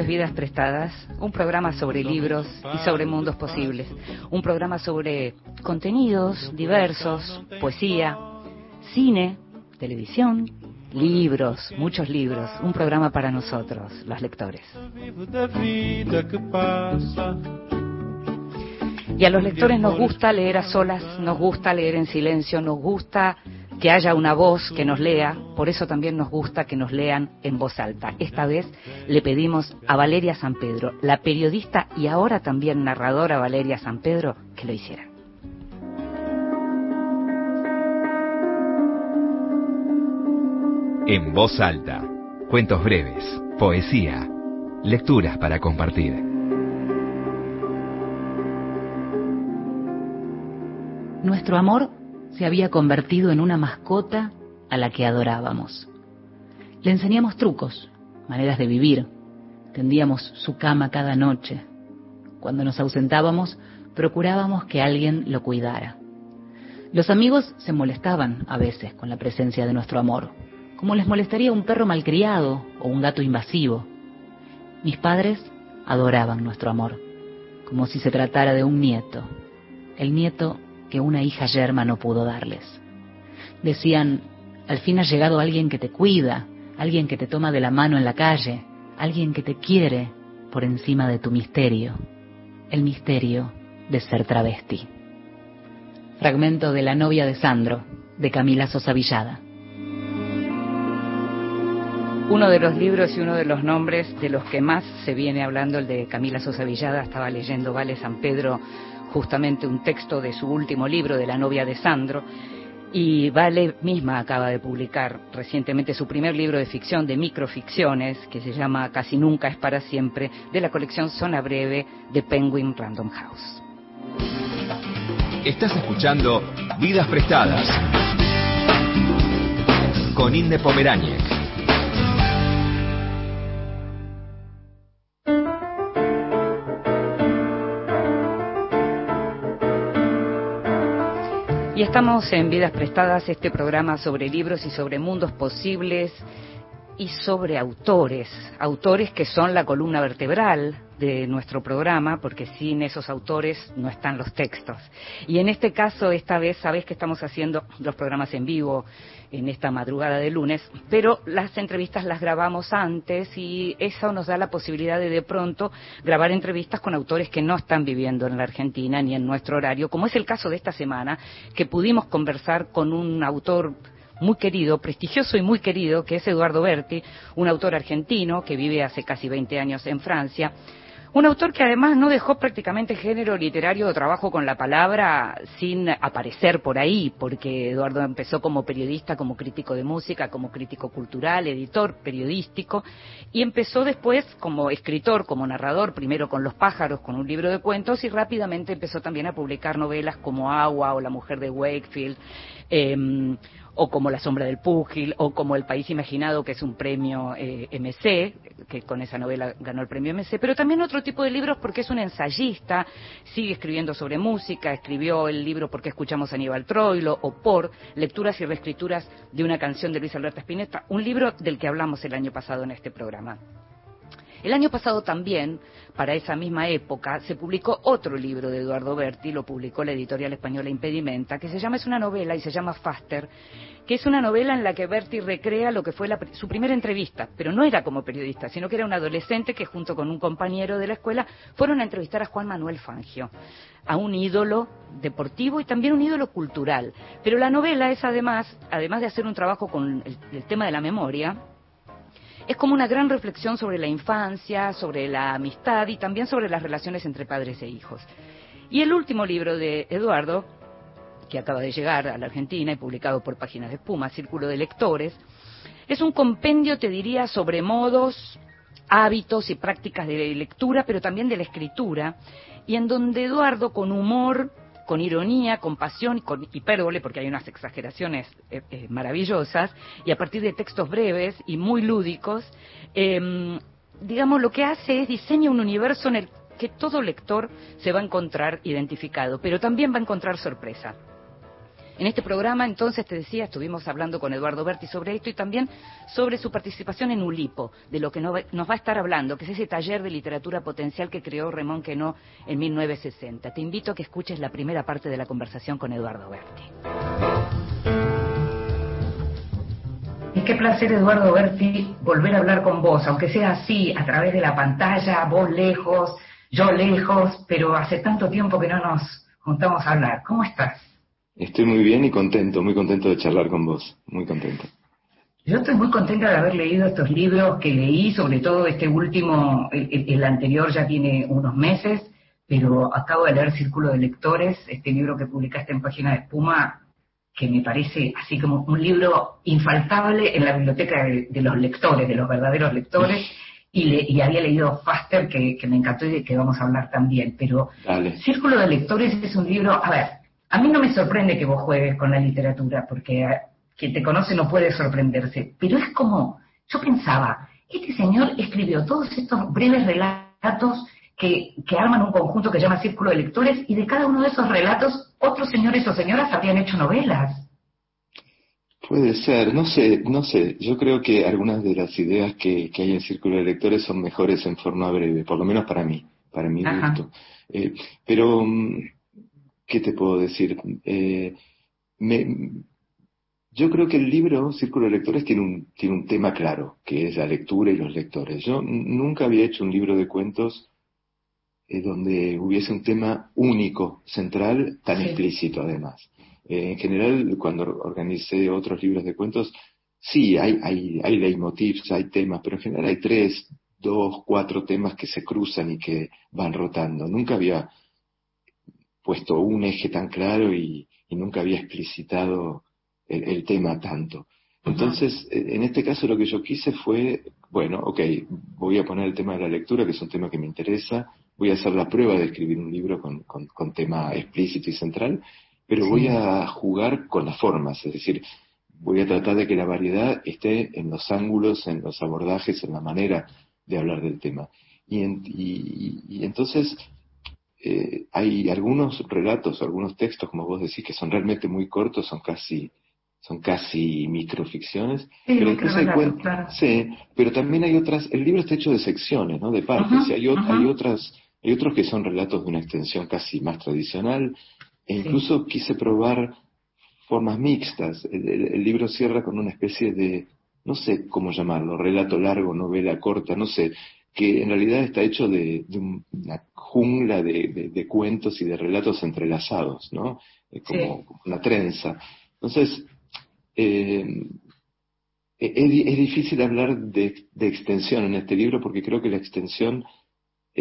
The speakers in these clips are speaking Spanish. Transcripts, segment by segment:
Es Vidas Prestadas, un programa sobre libros y sobre mundos posibles. Un programa sobre contenidos diversos, poesía, cine, televisión, libros, muchos libros. Un programa para nosotros, los lectores. Y a los lectores nos gusta leer a solas, nos gusta leer en silencio, nos gusta que haya una voz que nos lea, por eso también nos gusta que nos lean en voz alta. Esta vez le pedimos a Valeria San Pedro, la periodista y ahora también narradora Valeria San Pedro, que lo hiciera. En voz alta, cuentos breves, poesía, lecturas para compartir. Nuestro amor se había convertido en una mascota a la que adorábamos. Le enseñamos trucos, maneras de vivir, tendíamos su cama cada noche. Cuando nos ausentábamos, procurábamos que alguien lo cuidara. Los amigos se molestaban a veces con la presencia de nuestro amor, como les molestaría un perro malcriado o un gato invasivo. Mis padres adoraban nuestro amor, como si se tratara de un nieto, el nieto que una hija yerma no pudo darles. Decían, al fin ha llegado alguien que te cuida, alguien que te toma de la mano en la calle, alguien que te quiere por encima de tu misterio, el misterio de ser travesti. Fragmento de La novia de Sandro, de Camila Sosa Villada. Uno de los libros y uno de los nombres de los que más se viene hablando, el de Camila Sosa Villada, estaba leyendo Vale San Pedro justamente un texto de su último libro, de la novia de Sandro, y Vale misma acaba de publicar recientemente su primer libro de ficción, de microficciones, que se llama Casi Nunca es para siempre, de la colección Zona Breve de Penguin Random House. Estás escuchando Vidas Prestadas con Inde Pomeráñez. Y estamos en Vidas Prestadas, este programa sobre libros y sobre mundos posibles y sobre autores, autores que son la columna vertebral de nuestro programa, porque sin esos autores no están los textos. Y en este caso, esta vez, sabes que estamos haciendo los programas en vivo en esta madrugada de lunes, pero las entrevistas las grabamos antes y eso nos da la posibilidad de de pronto grabar entrevistas con autores que no están viviendo en la Argentina ni en nuestro horario, como es el caso de esta semana, que pudimos conversar con un autor muy querido, prestigioso y muy querido, que es Eduardo Berti, un autor argentino que vive hace casi 20 años en Francia, un autor que además no dejó prácticamente género literario o trabajo con la palabra sin aparecer por ahí, porque Eduardo empezó como periodista, como crítico de música, como crítico cultural, editor periodístico, y empezó después como escritor, como narrador, primero con Los pájaros, con un libro de cuentos, y rápidamente empezó también a publicar novelas como Agua o La mujer de Wakefield. Em, o como La sombra del púgil, o como El país imaginado, que es un premio eh, MC, que con esa novela ganó el premio MC, pero también otro tipo de libros porque es un ensayista, sigue escribiendo sobre música, escribió el libro Porque escuchamos a Aníbal Troilo, o Por, lecturas y reescrituras de una canción de Luis Alberto Spinetta, un libro del que hablamos el año pasado en este programa. El año pasado también, para esa misma época, se publicó otro libro de Eduardo Berti, lo publicó la editorial española Impedimenta, que se llama, es una novela y se llama Faster, que es una novela en la que Berti recrea lo que fue su primera entrevista, pero no era como periodista, sino que era un adolescente que junto con un compañero de la escuela fueron a entrevistar a Juan Manuel Fangio, a un ídolo deportivo y también un ídolo cultural. Pero la novela es además, además de hacer un trabajo con el tema de la memoria, es como una gran reflexión sobre la infancia, sobre la amistad y también sobre las relaciones entre padres e hijos. Y el último libro de Eduardo, que acaba de llegar a la Argentina y publicado por Páginas de Espuma, Círculo de Lectores, es un compendio, te diría, sobre modos, hábitos y prácticas de lectura, pero también de la escritura, y en donde Eduardo, con humor, con ironía, con pasión y con hipérbole, porque hay unas exageraciones eh, eh, maravillosas, y a partir de textos breves y muy lúdicos, em, digamos, lo que hace es diseña un universo en el que todo lector se va a encontrar identificado, pero también va a encontrar sorpresa. En este programa, entonces, te decía, estuvimos hablando con Eduardo Berti sobre esto y también sobre su participación en ULIPO, de lo que nos va a estar hablando, que es ese taller de literatura potencial que creó Ramón Quenó en 1960. Te invito a que escuches la primera parte de la conversación con Eduardo Berti. Y qué placer, Eduardo Berti, volver a hablar con vos, aunque sea así, a través de la pantalla, vos lejos, yo lejos, pero hace tanto tiempo que no nos juntamos a hablar. ¿Cómo estás? Estoy muy bien y contento, muy contento de charlar con vos, muy contento. Yo estoy muy contenta de haber leído estos libros que leí, sobre todo este último, el, anterior ya tiene unos meses, pero acabo de leer Círculo de Lectores, este libro que publicaste en Página de Espuma, que me parece así como un libro infaltable en la biblioteca de, los lectores, de los verdaderos lectores, y, había leído Faster, que, me encantó y de que vamos a hablar también. Pero Círculo de Lectores es un libro, a ver, a mí no me sorprende que vos juegues con la literatura, porque quien te conoce no puede sorprenderse, pero es como, yo pensaba, este señor escribió todos estos breves relatos que, que, arman un conjunto que se llama Círculo de Lectores y de cada uno de esos relatos otros señores o señoras habían hecho novelas. Puede ser, no sé, no sé. Yo creo que algunas de las ideas que, hay en Círculo de Lectores son mejores en forma breve, por lo menos para mí, para mi gusto. Eh, pero, mm, ¿qué te puedo decir? Eh, yo creo que el libro Círculo de Lectores tiene un, tiene un tema claro, que es la lectura y los lectores. Yo nunca había hecho un libro de cuentos eh, donde hubiese un tema único, central, tan explícito además. Eh, en general, cuando organicé otros libros de cuentos, sí, hay, hay, hay leitmotivs, hay temas, pero en general hay tres, dos, cuatro temas que se cruzan y que van rotando. Nunca había puesto un eje tan claro y, nunca había explicitado el, tema tanto. Entonces, en este caso lo que yo quise fue, bueno, ok, voy a poner el tema de la lectura, que es un tema que me interesa, voy a hacer la prueba de escribir un libro con, con, tema explícito y central, pero voy a jugar con las formas, es decir, voy a tratar de que la variedad esté en los ángulos, en los abordajes, en la manera de hablar del tema. Y, y, entonces eh, hay algunos relatos, algunos textos, como vos decís, que son realmente muy cortos, son casi son casi microficciones, sí, pero hay sí, pero también hay otras, el libro está hecho de secciones, ¿no? De partes, y hay, hay otras hay otros que son relatos de una extensión casi más tradicional, e incluso quise probar formas mixtas. El, libro cierra con una especie de, no sé cómo llamarlo, relato largo, novela corta, no sé, que en realidad está hecho de, una jungla de, cuentos y de relatos entrelazados, ¿no? Como, una trenza. Entonces, eh, es, es, difícil hablar de, extensión en este libro porque creo que la extensión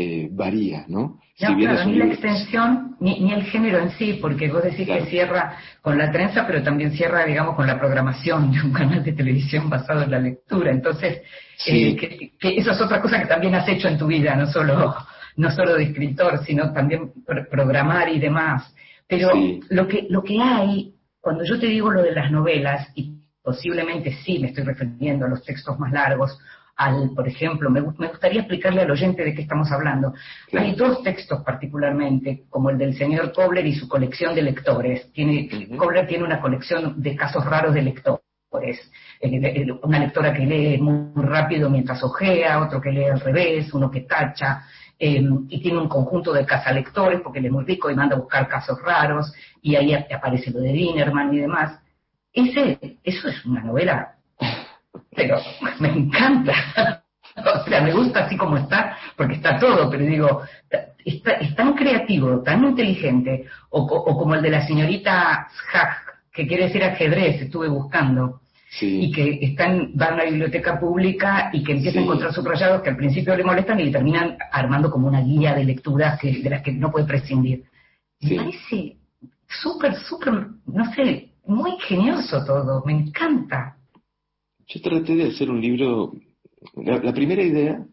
eh, varía, ¿no? No, claro, ni la extensión ni, el género en sí, porque vos decís que cierra con la trenza, pero también cierra, digamos, con la programación de un canal de televisión basado en la lectura. Entonces, eh, que, eso es otra cosa que también has hecho en tu vida, no solo, no solo de escritor, sino también programar y demás. Pero lo, que, lo que hay, cuando yo te digo lo de las novelas, y posiblemente sí me estoy refiriendo a los textos más largos, por ejemplo, me, gustaría explicarle al oyente de qué estamos hablando. Hay dos textos particularmente, como el del señor Kobler y su colección de lectores. Tiene, Kobler tiene una colección de casos raros de lectores. Una lectora que lee muy rápido mientras ojea, otro que lee al revés, uno que tacha, em, y tiene un conjunto de lectores porque él es muy rico y manda a buscar casos raros, y ahí aparece lo de Dinerman y demás. Ese, eso es una novela pero me encanta. o sea, me gusta así como está, porque está todo, pero digo, está, es tan creativo, tan inteligente, o, como el de la señorita Hack, que quiere decir ajedrez, estuve buscando. y que están, va a una biblioteca pública y que empieza a encontrar subrayados que al principio le molestan y le terminan armando como una guía de lecturas que, de las que no puede prescindir. Me parece súper, súper, no sé, muy ingenioso todo, me encanta. Yo traté de hacer un libro, la, primera idea,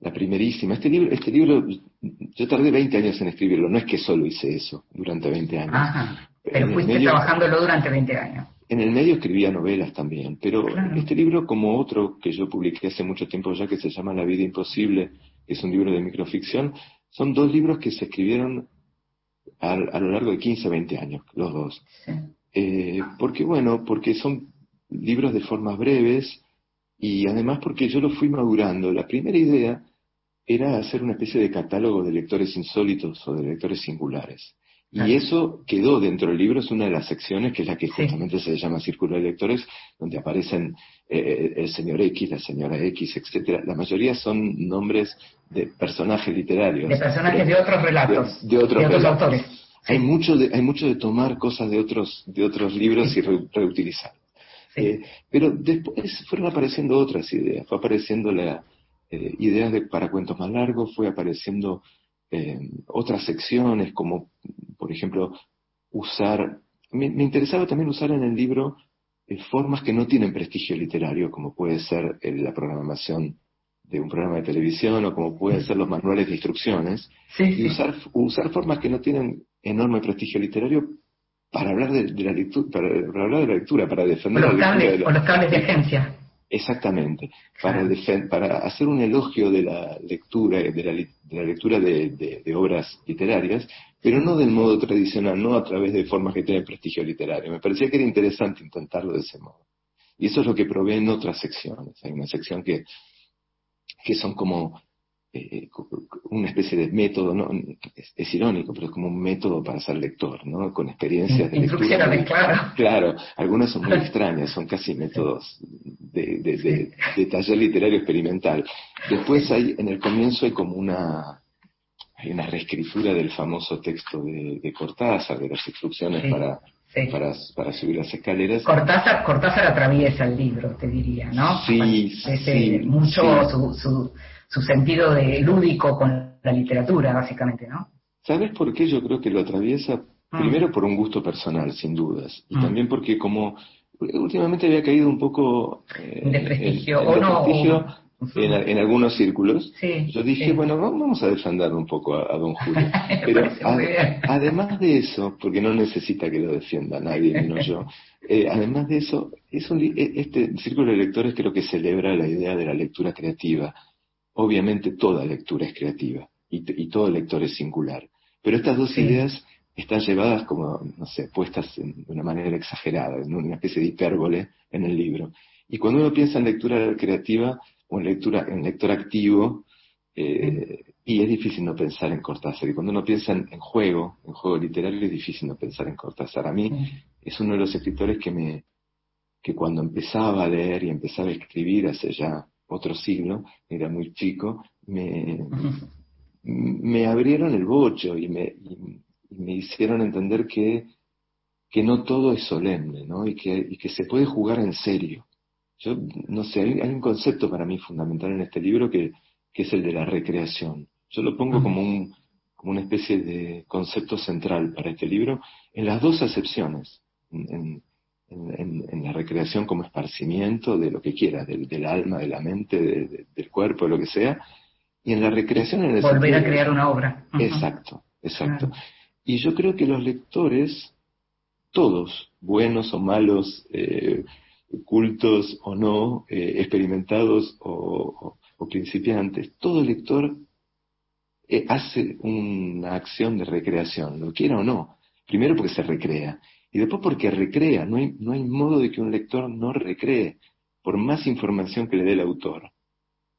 la primerísima, este libro, este libro, yo tardé 20 años en escribirlo, no es que solo hice eso durante 20 años. Ajá, pero fuiste trabajándolo durante 20 años. En el medio escribía novelas también, pero este libro, como otro que yo publiqué hace mucho tiempo ya, que se llama La vida imposible, que es un libro de microficción, son dos libros que se escribieron a, lo largo de 15, 20 años, los dos. Eh, porque, bueno, porque son libros de formas breves y además porque yo lo fui madurando. La primera idea era hacer una especie de catálogo de lectores insólitos o de lectores singulares. Y eso quedó dentro del libro, es una de las secciones que es la que justamente se llama Círculo de Lectores, donde aparecen eh, el señor X, la señora X, etcétera. La mayoría son nombres de personajes literarios. De personajes de, otros relatos. De, otros, autores. Hay mucho de, hay mucho de tomar cosas de otros, de otros libros y reutilizar. Eh, pero después fueron apareciendo otras ideas, fue apareciendo la eh, ideas de, para cuentos más largos, fue apareciendo eh, otras secciones, como por ejemplo usar, me, interesaba también usar en el libro eh, formas que no tienen prestigio literario, como puede ser la programación de un programa de televisión o como pueden ser los manuales de instrucciones, y usar, usar formas que no tienen enorme prestigio literario para hablar de, la lectura, para, hablar de la lectura, para defender los la lectura. Cables, O los cables de agencia. Exactamente, para, para hacer un elogio de la lectura, de la, de la lectura de, de, obras literarias, pero no del modo tradicional, no a través de formas que tienen prestigio literario. Me parecía que era interesante intentarlo de ese modo. Y eso es lo que probé en otras secciones. Hay una sección que, que son como eh, una especie de método, ¿no? Es, irónico, pero es como un método para ser lector, ¿no? Con experiencias de lectura. claro. Claro, algunas son muy extrañas, son casi métodos de, de, taller literario experimental. Después hay, en el comienzo hay como una, hay una reescritura del famoso texto de, Cortázar, de las instrucciones para, Para, para, subir las escaleras. Cortázar, Cortázar atraviesa el libro, te diría, ¿no? Sí, sí. Mucho Su, su, su sentido de lúdico con la literatura, básicamente, ¿no? ¿Sabes por qué yo creo que lo atraviesa? Mm. Primero por un gusto personal, sin dudas, y mm. también porque como últimamente había caído un poco eh, en desprestigio, o no, en, algunos círculos, yo dije, bueno, vamos a defender un poco a, don Julio. Pero además de eso, porque no necesita que lo defienda nadie, menos yo, eh, además de eso, es un, e, este círculo de lectores creo que celebra la idea de la lectura creativa, Obviamente toda lectura es creativa y, todo lector es singular, pero estas dos ideas están llevadas como, no sé, puestas de una manera exagerada, en una especie de hipérbole en el libro. Y cuando uno piensa en lectura creativa o en lectura, en lector activo, eh, y es difícil no pensar en Cortázar. Y cuando uno piensa en, juego, en juego literario, es difícil no pensar en Cortázar. A mí es uno de los escritores que me, que cuando empezaba a leer y empezaba a escribir hace ya otro siglo, era muy chico, me, me abrieron el bocho y me, me hicieron entender que, que no todo es solemne, ¿no? Y que, y que se puede jugar en serio. Yo, no sé, hay, un concepto para mí fundamental en este libro que, que es el de la recreación. Yo lo pongo como, un, como una especie de concepto central para este libro en las dos acepciones, en, en, la recreación como esparcimiento de lo que quiera, del, alma, de la mente, del cuerpo, de lo que sea, y en la recreación en el Volver a crear una obra. Exacto, exacto. Y yo creo que los lectores, todos, buenos o malos, eh, cultos o no, eh, experimentados o, principiantes, todo lector eh, hace una acción de recreación, lo quiera o no. Primero porque se recrea y después porque recrea, no hay, no hay modo de que un lector no recree, por más información que le dé el autor.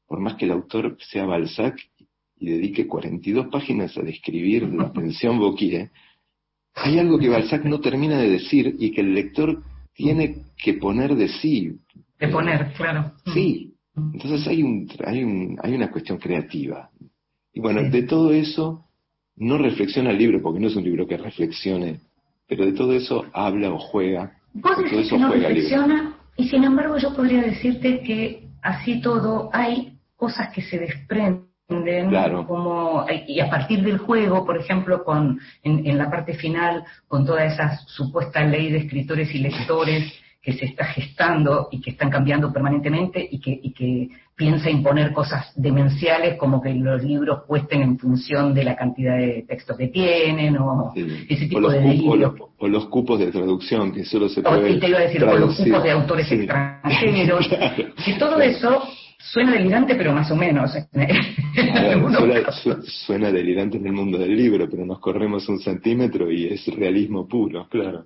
Por más que el autor sea Balzac y dedique 42 páginas a describir la pensión Vauquier, hay algo que Balzac no termina de decir y que el lector tiene que poner de sí. De poner, claro. Sí. Entonces hay, un, hay, un, hay una cuestión creativa. Y bueno, de todo eso no reflexiona el libro, porque no es un libro que reflexione pero de todo eso habla o juega. Vos todo eso que no reflexiona, y sin embargo yo podría decirte que así todo hay cosas que se desprenden como y a partir del juego por ejemplo con en, en, la parte final con toda esa supuesta ley de escritores y lectores que se está gestando y que están cambiando permanentemente y que, y que piensa imponer cosas demenciales como que los libros cuesten en función de la cantidad de textos que tienen o ese tipo de delirios. O, los cupos de traducción que solo se puede o, te iba a decir, los cupos de autores extranjeros. Y todo eso suena delirante, pero más o menos. suena delirante en el mundo del libro, pero nos corremos un centímetro y es realismo puro, claro.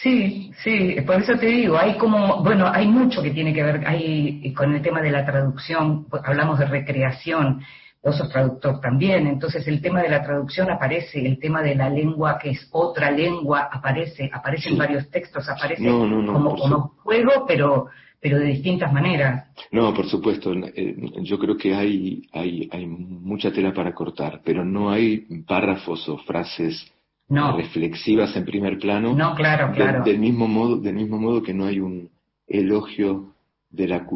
Sí, sí, por eso te digo, hay como, bueno, hay mucho que tiene que ver hay, con el tema de la traducción, hablamos de recreación, vos sos traductor también, entonces el tema de la traducción aparece, el tema de la lengua que es otra lengua aparece, aparece en varios textos, aparece como, como juego, pero pero de distintas maneras. No, por supuesto. Eh, yo creo que hay, hay, hay mucha tela para cortar, pero no hay párrafos o frases reflexivas en primer plano. No, claro, claro. del mismo modo, del mismo modo que no hay un elogio de la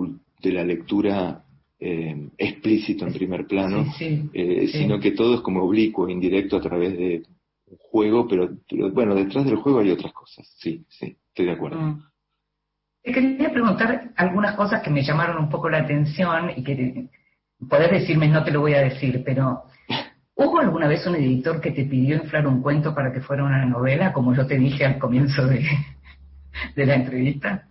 de la lectura eh, explícito en primer plano, eh, sino que todo es como oblicuo, indirecto a través de un juego, pero, bueno, detrás del juego hay otras cosas. Sí, sí, estoy de acuerdo. Mm. Te quería preguntar algunas cosas que me llamaron un poco la atención y que podés decirme, no te lo voy a decir, pero ¿Hubo alguna vez un editor que te pidió inflar un cuento para que fuera una novela, como yo te dije al comienzo de, la entrevista?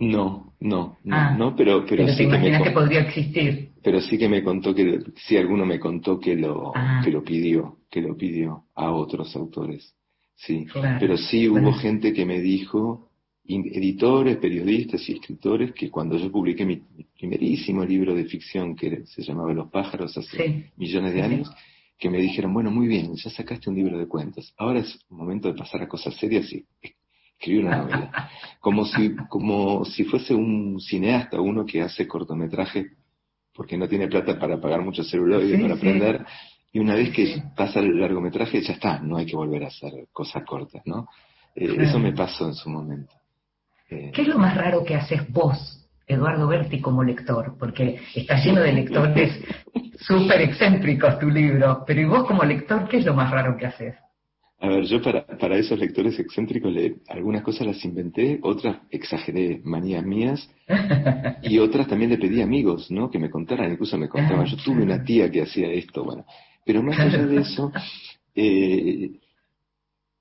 No, no, no, ah, no pero, pero, sí te imaginas que, podría existir. Pero sí que me contó que, sí, alguno me contó que lo, ah. que lo pidió, que lo pidió a otros autores. Sí, pero sí hubo gente que me dijo, editores, periodistas y escritores, que cuando yo publiqué mi, primerísimo libro de ficción, que se llamaba Los pájaros hace millones de años, que me dijeron, bueno, muy bien, ya sacaste un libro de cuentos, ahora es momento de pasar a cosas serias y escribir una novela. Como si, como si fuese un cineasta, uno que hace cortometraje porque no tiene plata para pagar muchos celuloides para aprender, y una vez que pasa el largometraje ya está, no hay que volver a hacer cosas cortas, ¿no? Eh, eso me pasó en su momento. Eh, ¿Qué es lo más raro que haces vos Eduardo Berti como lector, porque está lleno de lectores súper excéntricos tu libro, pero ¿y vos como lector qué es lo más raro que haces? A ver, yo para, para esos lectores excéntricos le, algunas cosas las inventé, otras exageré, manías mías, y otras también le pedí amigos, ¿no? Que me contaran, incluso me contaban, yo tuve una tía que hacía esto, bueno. Pero más allá de eso, eh,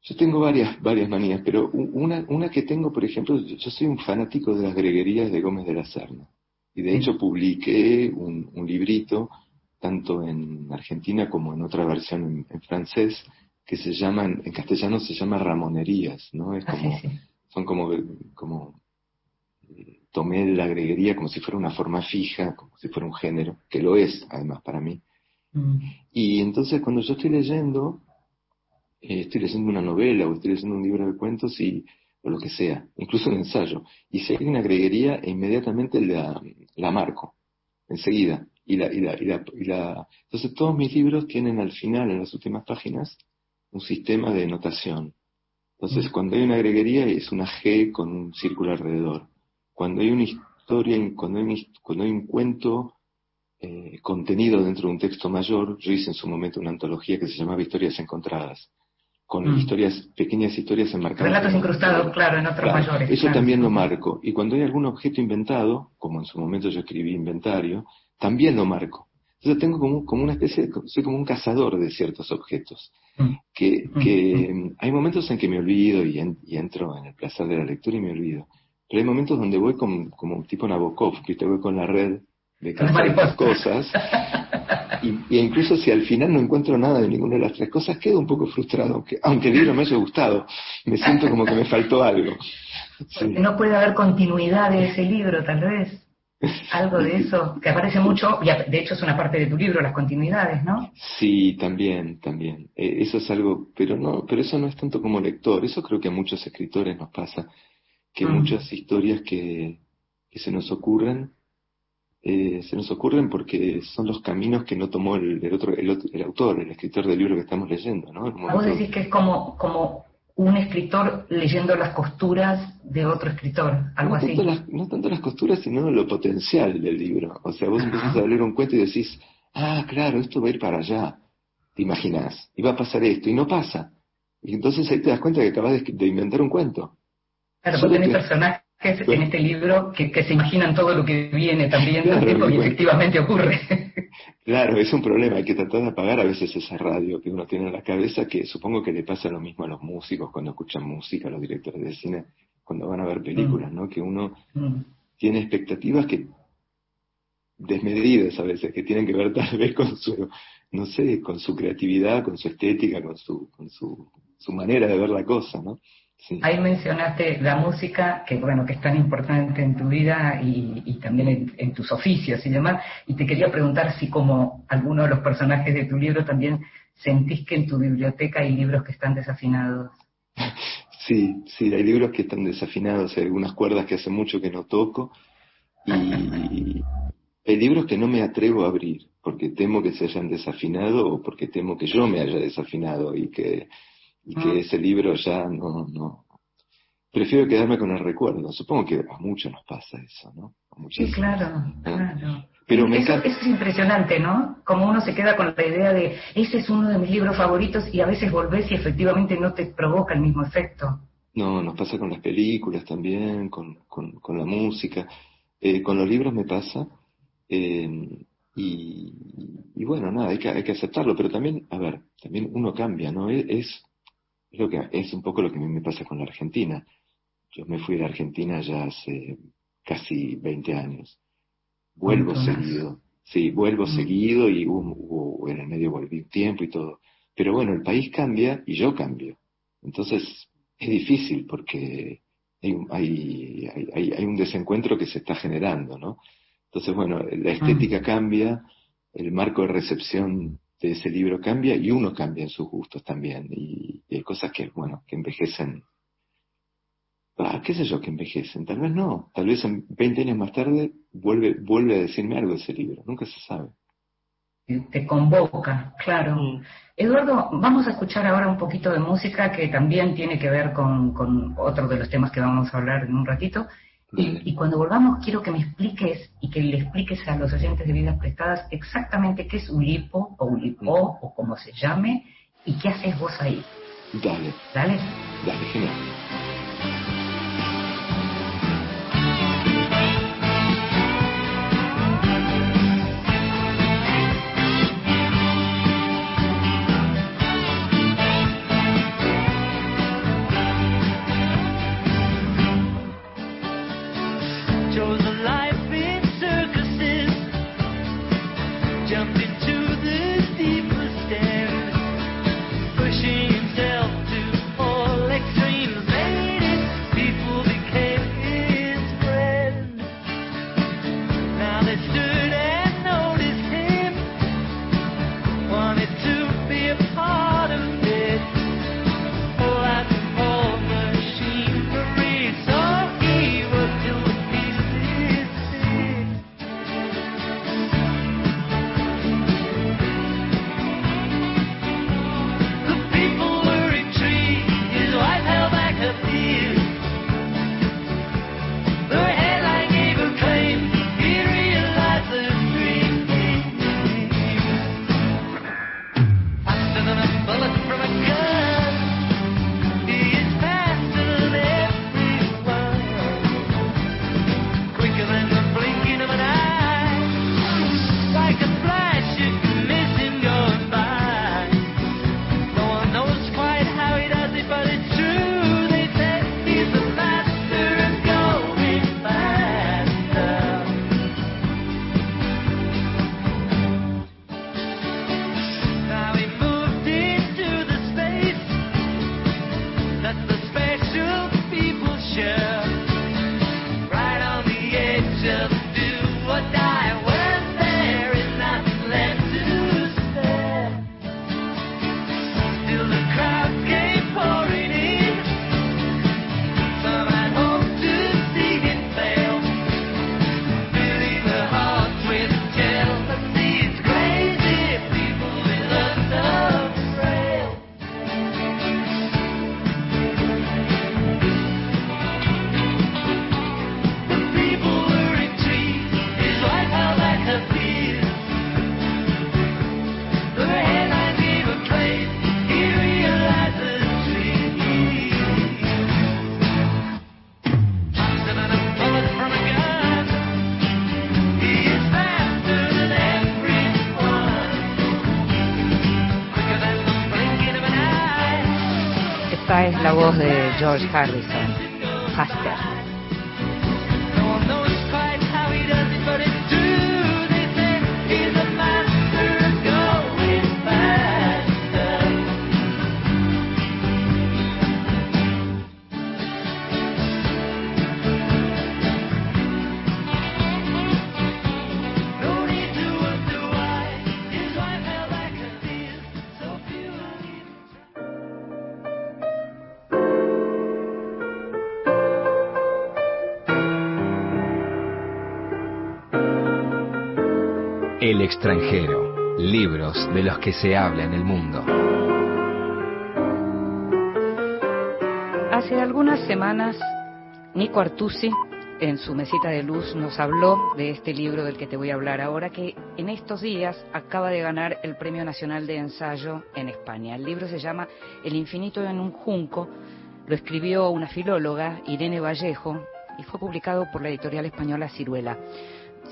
yo tengo varias, varias manías, pero una, una que tengo, por ejemplo, yo soy un fanático de las greguerías de Gómez de la Serna. Y de hecho publiqué un, un librito, tanto en Argentina como en otra versión en, francés, que se llaman, en castellano se llama Ramonerías, ¿no? Es como, son como, como, eh, tomé la greguería como si fuera una forma fija, como si fuera un género, que lo es, además, para mí. Mm. Y entonces cuando yo estoy leyendo, eh, estoy leyendo una novela o estoy leyendo un libro de cuentos y, o lo que sea, incluso un ensayo. Y si hay una greguería, inmediatamente la, la marco, enseguida. Y la, y, la, y, la, y la, Entonces todos mis libros tienen al final, en las últimas páginas, un sistema de notación. Entonces mm. cuando hay una greguería es una G con un círculo alrededor. Cuando hay una historia, cuando hay un, cuando hay un cuento eh, contenido dentro de un texto mayor, yo hice en su momento una antología que se llamaba Historias Encontradas con mm. historias, pequeñas historias enmarcadas. Relatos incrustados, claro, en otros mayores. Eso también lo marco. Y cuando hay algún objeto inventado, como en su momento yo escribí inventario, también lo marco. Entonces tengo como, como una especie de, soy como un cazador de ciertos objetos. Mm. Que, mm. que hay momentos en que me olvido y, entro en el placer de la lectura y me olvido. Pero hay momentos donde voy como, como tipo Nabokov, que te voy con la red de cazar cosas y, incluso si al final no encuentro nada de ninguna de las tres cosas, quedo un poco frustrado, aunque, aunque el libro me haya gustado, me siento como que me faltó algo. no puede haber continuidad de ese libro, tal vez. Algo de eso, que aparece mucho, y de hecho es una parte de tu libro, las continuidades, ¿no? Sí, también, también. E, eso es algo, pero no, pero eso no es tanto como lector, eso creo que a muchos escritores nos pasa, que mm. muchas historias que, que se nos ocurren eh, se nos ocurren porque son los caminos que no tomó el, otro, el, autor, el escritor del libro que estamos leyendo, ¿no? Vos decís que es como, como un escritor leyendo las costuras de otro escritor, algo no así. Tanto las, no tanto las costuras, sino lo potencial del libro. O sea, vos empezás a leer un cuento y decís, ah, claro, esto va a ir para allá. Te imaginás, y va a pasar esto, y no pasa. Y entonces ahí te das cuenta que acabas de, inventar un cuento. Claro, vos tenés personajes en este libro que, se imaginan todo lo que viene también y efectivamente ocurre. Claro, es un problema, hay que tratar de apagar a veces esa radio que uno tiene en la cabeza, que supongo que le pasa lo mismo a los músicos cuando escuchan música, a los directores de cine, cuando van a ver películas, mm. ¿no? Que uno mm. tiene expectativas que desmedidas a veces, que tienen que ver tal vez con su, no sé, con su creatividad, con su estética, con su, con su, su manera de ver la cosa, ¿no? Ahí mencionaste la música, que bueno, que es tan importante en tu vida y, también en, tus oficios y demás. Y te quería preguntar si como alguno de los personajes de tu libro también sentís que en tu biblioteca hay libros que están desafinados. Sí, sí, hay libros que están desafinados, hay algunas cuerdas que hace mucho que no toco y hay libros que no me atrevo a abrir porque temo que se hayan desafinado o porque temo que yo me haya desafinado y que y que ese libro ya no, no. Prefiero quedarme con el recuerdo. Supongo que a muchos nos pasa eso, ¿no? sí, claro, claro. Pero me eso, es impresionante, ¿no? Como uno se queda con la idea de, ese es uno de mis libros favoritos y a veces volvés y efectivamente no te provoca el mismo efecto. No, nos pasa con las películas también, con, con, la música. Eh, con los libros me pasa. Eh, y, y, bueno, nada, hay que, hay que aceptarlo, pero también, a ver, también uno cambia, ¿no? Es, es, lo que, es un poco lo que a mí me pasa con la Argentina. Yo me fui de Argentina ya hace casi 20 años. Vuelvo seguido. Sí, vuelvo mm. seguido y hubo, en el medio volví un tiempo y todo. Pero bueno, el país cambia y yo cambio. Entonces es difícil porque hay, hay, hay, hay un desencuentro que se está generando, ¿no? Entonces, bueno, la estética mm. cambia, el marco de recepción de ese libro cambia y uno cambia en sus gustos también. Y, hay cosas que, bueno, que envejecen. Ah, qué sé yo, que envejecen. Tal vez no. Tal vez en 20 años más tarde vuelve, vuelve a decirme algo ese libro. Nunca se sabe. Te convoca, claro. Mm. Eduardo, vamos a escuchar ahora un poquito de música que también tiene que ver con, con otro de los temas que vamos a hablar en un ratito. Y, cuando volvamos quiero que me expliques y que le expliques a los oyentes de vidas prestadas exactamente qué es un lipo o un lipo o como se llame y qué haces vos ahí. Dale. Dale. Dale, genial. George Harrison, Faster. Extranjero, libros de los que se habla en el mundo. Hace algunas semanas, Nico Artusi, en su mesita de luz, nos habló de este libro del que te voy a hablar ahora, que en estos días acaba de ganar el Premio Nacional de Ensayo en España. El libro se llama El infinito en un junco, lo escribió una filóloga, Irene Vallejo, y fue publicado por la editorial española Ciruela.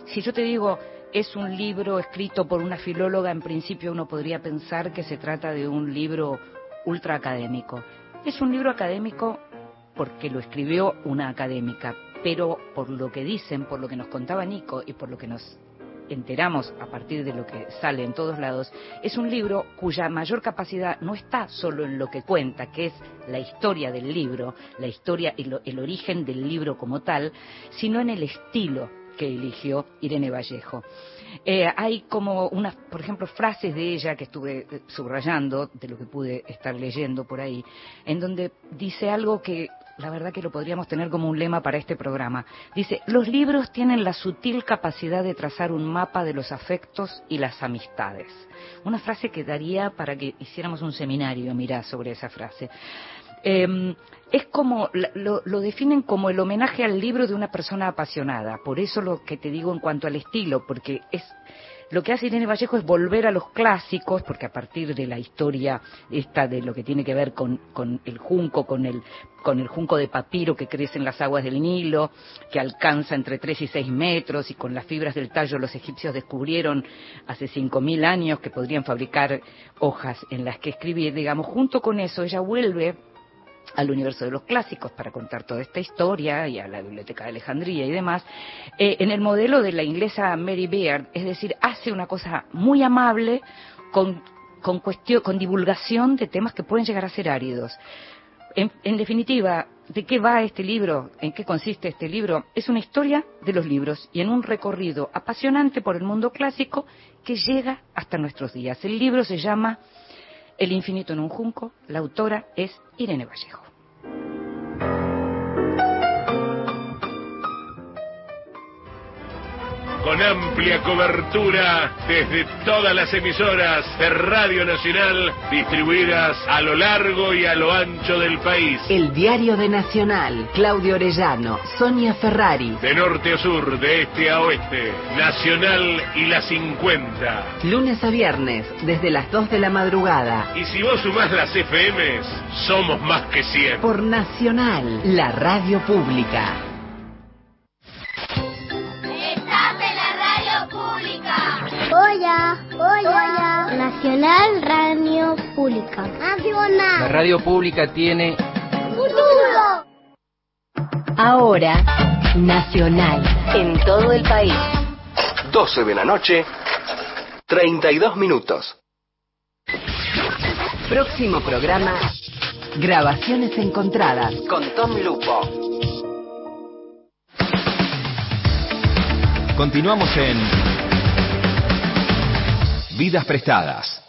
Si yo te digo es un libro escrito por una filóloga, en principio uno podría pensar que se trata de un libro ultra académico. Es un libro académico porque lo escribió una académica, pero por lo que dicen, por lo que nos contaba Nico y por lo que nos enteramos a partir de lo que sale en todos lados, es un libro cuya mayor capacidad no está solo en lo que cuenta, que es la historia del libro, la historia y el origen del libro como tal, sino en el estilo que eligió Irene Vallejo. Eh, hay como unas, por ejemplo, frases de ella que estuve eh, subrayando, de lo que pude estar leyendo por ahí, en donde dice algo que la verdad que lo podríamos tener como un lema para este programa. Dice, los libros tienen la sutil capacidad de trazar un mapa de los afectos y las amistades. Una frase que daría para que hiciéramos un seminario, mirá, sobre esa frase. Em, es como, lo, lo, definen como el homenaje al libro de una persona apasionada. Por eso lo que te digo en cuanto al estilo, porque es lo que hace Irene Vallejo es volver a los clásicos, porque a partir de la historia esta de lo que tiene que ver con, el junco, con el, con el junco de papiro que crece en las aguas del Nilo, que alcanza entre 3 y 6 metros, y con las fibras del tallo los egipcios descubrieron hace 5.000 años que podrían fabricar hojas en las que escribir, digamos, junto con eso ella vuelve al universo de los clásicos para contar toda esta historia y a la Biblioteca de Alejandría y demás, eh, en el modelo de la inglesa Mary Beard, es decir, hace una cosa muy amable con, con, cuestión, con divulgación de temas que pueden llegar a ser áridos. En, en, definitiva, ¿de qué va este libro? ¿En qué consiste este libro? Es una historia de los libros y en un recorrido apasionante por el mundo clásico que llega hasta nuestros días. El libro se llama El infinito en un junco, la autora es Irene Vallejo. Con amplia cobertura desde todas las emisoras de Radio Nacional distribuidas a lo largo y a lo ancho del país. El Diario de Nacional, Claudio Orellano, Sonia Ferrari. De norte a sur, de este a oeste, Nacional y la 50. Lunes a viernes, desde las 2 de la madrugada. Y si vos sumás las FMs, somos más que 100. Por Nacional, la radio pública. Hola, hola. Nacional Radio Pública. Nacional. La radio pública tiene futuro. Ahora, Nacional. En todo el país. 12 de la noche, 32 minutos. Próximo programa, Grabaciones Encontradas con Tom Lupo. Continuamos en Vidas prestadas.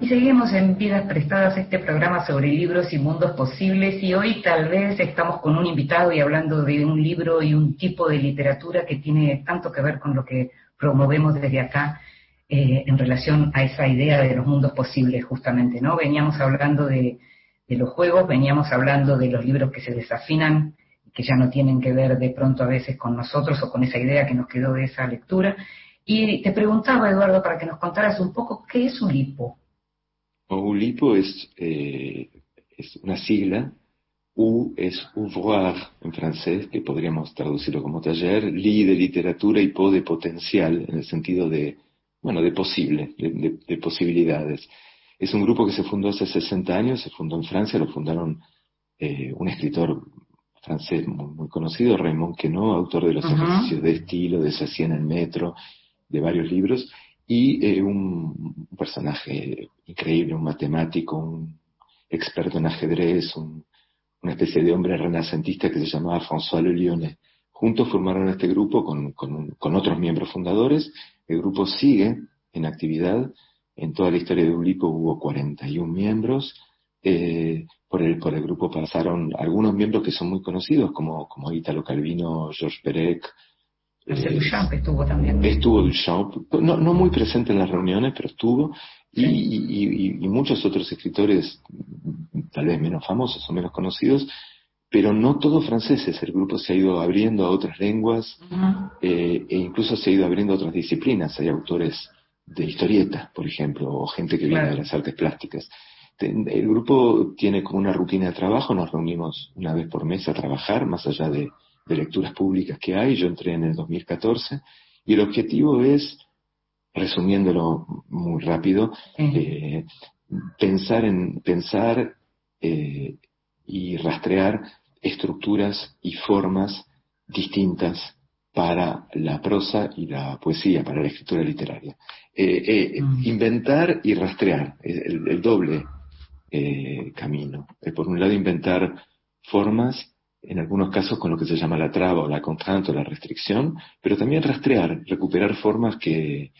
Y seguimos en Vidas Prestadas, este programa sobre libros y mundos posibles, y hoy tal vez estamos con un invitado y hablando de un libro y un tipo de literatura que tiene tanto que ver con lo que promovemos desde acá eh, en relación a esa idea de los mundos posibles, justamente, ¿no? Veníamos hablando de de los juegos, veníamos hablando de los libros que se desafinan, que ya no tienen que ver de pronto a veces con nosotros o con esa idea que nos quedó de esa lectura. Y te preguntaba, Eduardo, para que nos contaras un poco, ¿qué es un lipo? Un lipo es, eh, es una sigla, U es ouvroir en francés, que podríamos traducirlo como taller, li de literatura y po de potencial, en el sentido de, bueno, de posible, de posibilidades. Es un grupo que se fundó hace 60 años, se fundó en Francia, lo fundaron eh, un escritor francés muy, conocido, Raymond Queneau, autor de los ejercicios de estilo, de Se en el metro, de varios libros, y eh, un, personaje increíble, un matemático, un experto en ajedrez, una especie de hombre renacentista que se llamaba François Le Lyonnais. Juntos formaron este grupo con, con otros miembros fundadores. El grupo sigue en actividad en toda la historia de Ulipo hubo 41 miembros, eh, por, el, por el grupo pasaron algunos miembros que son muy conocidos, como, como Italo Calvino, Georges Perec. Eh, Duchamp estuvo también. Estuvo Duchamp, no, no muy presente en las reuniones, pero estuvo. Y, y, y, muchos otros escritores, tal vez menos famosos o menos conocidos, pero no todos franceses. El grupo se ha ido abriendo a otras lenguas eh, e incluso se ha ido abriendo a otras disciplinas. Hay autores de historieta, por ejemplo, o gente que viene de las artes plásticas. El grupo tiene como una rutina de trabajo, nos reunimos una vez por mes a trabajar, más allá de, lecturas públicas que hay. Yo entré en el 2014 y el objetivo es, resumiéndolo muy rápido, eh, pensar en pensar eh, y rastrear estructuras y formas distintas para la prosa y la poesía, para la escritura literaria. Eh, eh, mm. Inventar y rastrear, el, doble eh, camino. por un lado, inventar formas, en algunos casos con lo que se llama la traba o la contrainte o la restricción, pero también rastrear, recuperar formas que,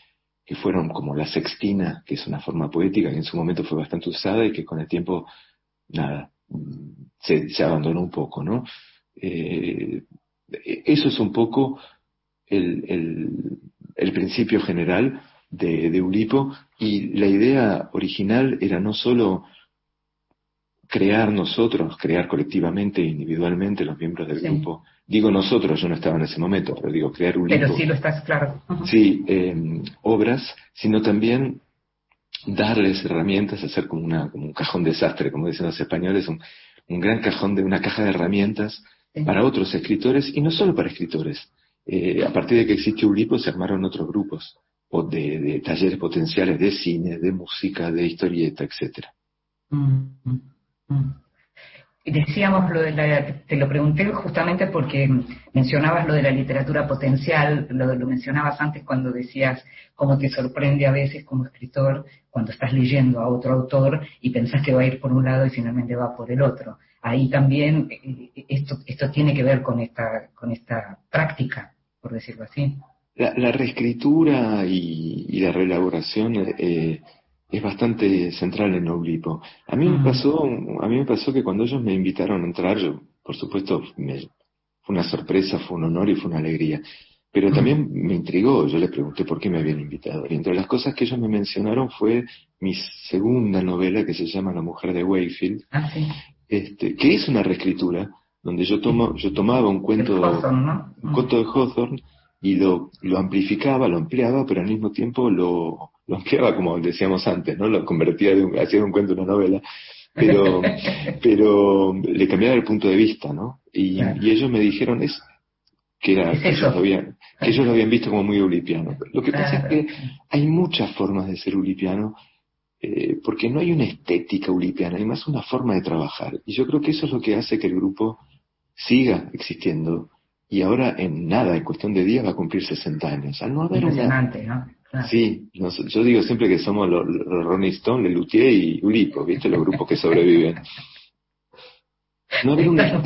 que fueron como la sextina, que es una forma poética que en su momento fue bastante usada y que con el tiempo, nada, se, abandonó un poco, ¿no? Eh, eso es un poco el, el, principio general de, de, Ulipo y la idea original era no solo crear nosotros, crear colectivamente e individualmente los miembros del grupo. Digo nosotros, yo no estaba en ese momento, pero digo crear Ulipo. Pero sí lo estás, claro. Sí, eh, obras, sino también darles herramientas, hacer como, una, como un cajón desastre, como dicen los españoles, un, un gran cajón de una caja de herramientas para otros escritores y no solo para escritores. Eh, a partir de que existió Ulipo se armaron otros grupos de, de, talleres potenciales de cine, de música, de historieta, etcétera. Mm, mm, mm. Decíamos lo de la, te lo pregunté justamente porque mencionabas lo de la literatura potencial, lo, lo mencionabas antes cuando decías cómo te sorprende a veces como escritor cuando estás leyendo a otro autor y pensás que va a ir por un lado y finalmente va por el otro. Ahí también eh, esto, esto tiene que ver con esta, con esta práctica, por decirlo así. La, reescritura y, la reelaboración eh, es bastante central en Oblipo. A mí me pasó, a mí me pasó que cuando ellos me invitaron a entrar, yo, por supuesto, fue una sorpresa, fue un honor y fue una alegría. Pero también me intrigó, yo les pregunté por qué me habían invitado. Y entre las cosas que ellos me mencionaron fue mi segunda novela que se llama La mujer de Wakefield, ah, este, que es una reescritura, donde yo tomo, yo tomaba un cuento, un cuento de Hawthorne y lo, lo amplificaba, lo ampliaba, pero al mismo tiempo lo, lo ampliaba como decíamos antes, ¿no? Lo convertía de un, hacía de un cuento una novela, pero, pero le cambiaba el punto de vista, ¿no? Y, y ellos me dijeron es que era, que ellos, lo habían, que ellos lo habían visto como muy ulipiano. Lo que pasa es que hay muchas formas de ser ulipiano, eh, porque no hay una estética ulipiana, hay más una forma de trabajar. Y yo creo que eso es lo que hace que el grupo siga existiendo y ahora en nada, en cuestión de días, va a cumplir 60 años. Al no haber ¿no? Sí, yo digo siempre que somos los, Ronnie Stone, Lelutier y Ulipo, ¿viste? Los grupos que sobreviven. No haber una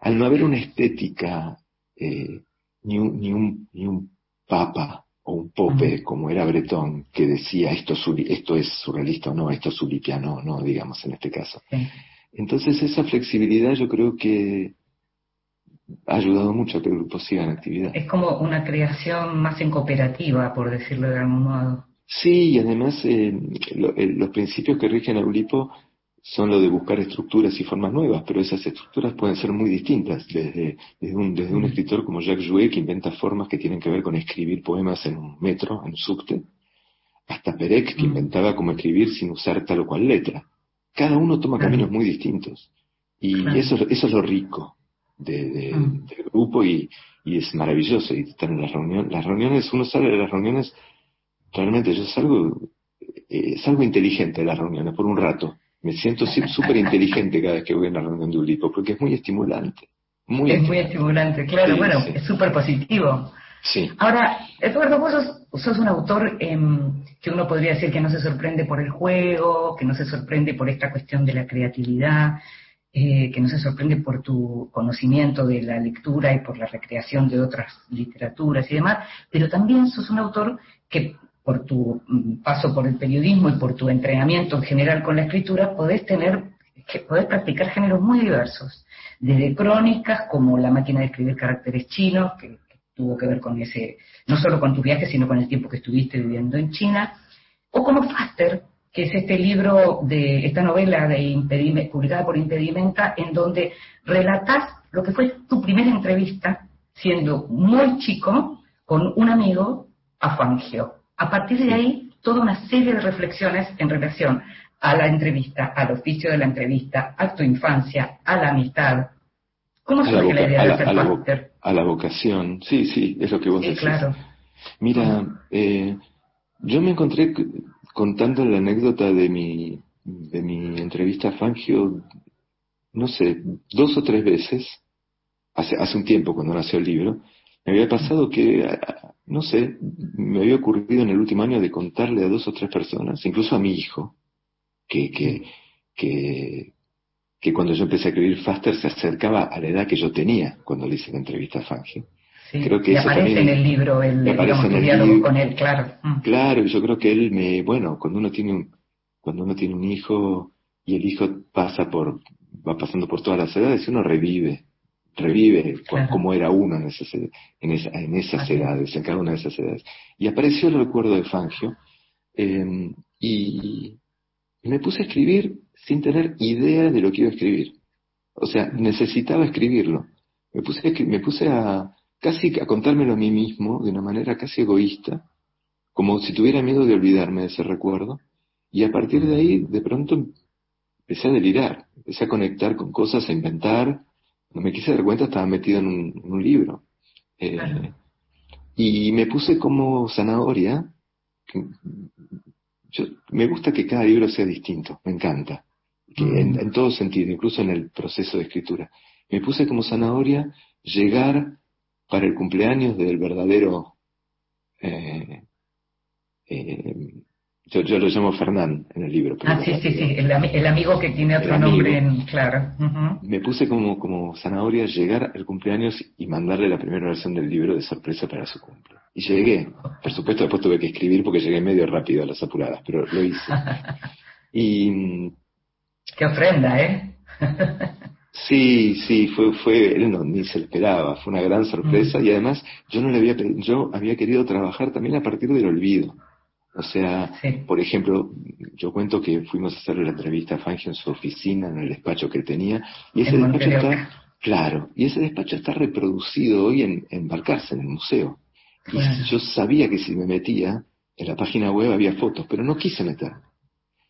al no haber una estética, eh, ni, un, ni, un, ni un papa o un pope como era Bretón, que decía esto, esto es surrealista o no, esto es ulipiano no, digamos en este caso. Entonces esa flexibilidad yo creo que ha ayudado mucho a que el grupo siga en actividad. Es como una creación más en cooperativa, por decirlo de algún modo. Sí, y además eh, eh, los principios que rigen al grupo son lo de buscar estructuras y formas nuevas, pero esas estructuras pueden ser muy distintas, desde, desde, un, desde un escritor como Jacques Jouet, que inventa formas que tienen que ver con escribir poemas en un metro, en un subte, hasta Perec, que inventaba cómo escribir sin usar tal o cual letra. Cada uno toma caminos muy distintos. Y eso, eso es lo rico de, mm. del grupo y, y, es maravilloso y estar en las reuniones. Las reuniones, uno sale de las reuniones, realmente yo salgo, eh, salgo inteligente de las reuniones por un rato. Me siento súper inteligente cada vez que voy a una reunión de Ulipo porque es muy estimulante. Muy es muy estimulante, claro, bueno, es súper positivo. Sí. Ahora, Eduardo, vos sos, un autor em, que uno podría decir que no se sorprende por el juego, que no se sorprende por esta cuestión de la creatividad, eh, que no se sorprende por tu conocimiento de la lectura y por la recreación de otras literaturas y demás, pero también sos un autor que por tu mm, paso por el periodismo y por tu entrenamiento en general con la escritura, podés tener que podés practicar géneros muy diversos, desde crónicas como La máquina de escribir caracteres chinos, que, tuvo que ver con ese, no solo con tu viaje, sino con el tiempo que estuviste viviendo en China, o como Faster, que es este libro de esta novela de publicada por Impedimenta, en donde relatas lo que fue tu primera entrevista, siendo muy chico, con un amigo a Fangio. A partir de ahí, toda una serie de reflexiones en relación a la entrevista, al oficio de la entrevista, a tu infancia, a la amistad. ¿Cómo surge la, idea de hacer máster? A la vocación, sí, sí, es lo que vos sí, decís. claro. Mira, eh, yo me encontré contando la anécdota de mi, de mi entrevista a Fangio, no sé, dos o tres veces, hace, hace un tiempo cuando nació el libro, me había pasado que, no sé, me había ocurrido en el último año de contarle a dos o tres personas, incluso a mi hijo, que, que, que, que cuando yo empecé a escribir Faster se acercaba a la edad que yo tenía cuando le hice la entrevista a Fangio. Sí, creo que y aparece en el libro el, diálogo con él, claro. Mm. Claro, yo creo que él me, bueno, cuando uno tiene un, cuando uno tiene un hijo y el hijo pasa por, va pasando por todas las edades, uno revive, revive como era uno en esas, en, en esas edades, en cada una de esas edades. Y apareció el recuerdo de Fangio, eh, y, y me puse a escribir sin tener idea de lo que iba a escribir. O sea, necesitaba escribirlo. Me puse, me puse a casi a contármelo a mí mismo de una manera casi egoísta, como si tuviera miedo de olvidarme de ese recuerdo. Y a partir de ahí, de pronto, empecé a delirar, empecé a conectar con cosas, a inventar. No me quise dar cuenta, estaba metido en un, libro. Eh, y me puse como zanahoria, yo, me gusta que cada libro sea distinto, me encanta, que mm. en, todo sentido, incluso en el proceso de escritura. Me puse como zanahoria llegar para el cumpleaños del verdadero eh, eh, yo, yo, lo llamo Fernán en el libro. ah, sí, sí, sí, el, amigo que tiene otro nombre, en, claro. Me puse como, como zanahoria llegar al cumpleaños y mandarle la primera versión del libro de sorpresa para su cumple. Y llegué. Por supuesto, después tuve que escribir porque llegué medio rápido a las apuradas, pero lo hice. y. Qué ofrenda, ¿eh? sí, sí, fue, fue, él no, ni se esperaba, fue una gran sorpresa y además yo no le había, yo había querido trabajar también a partir del olvido. O sea, por ejemplo, yo cuento que fuimos a hacerle la entrevista a Fangio en su oficina, en el despacho que tenía, y ese despacho está, claro, y ese despacho está reproducido hoy en, en Balcarce, en el museo. Y yo sabía que si me metía, en la página web había fotos, pero no quise meter.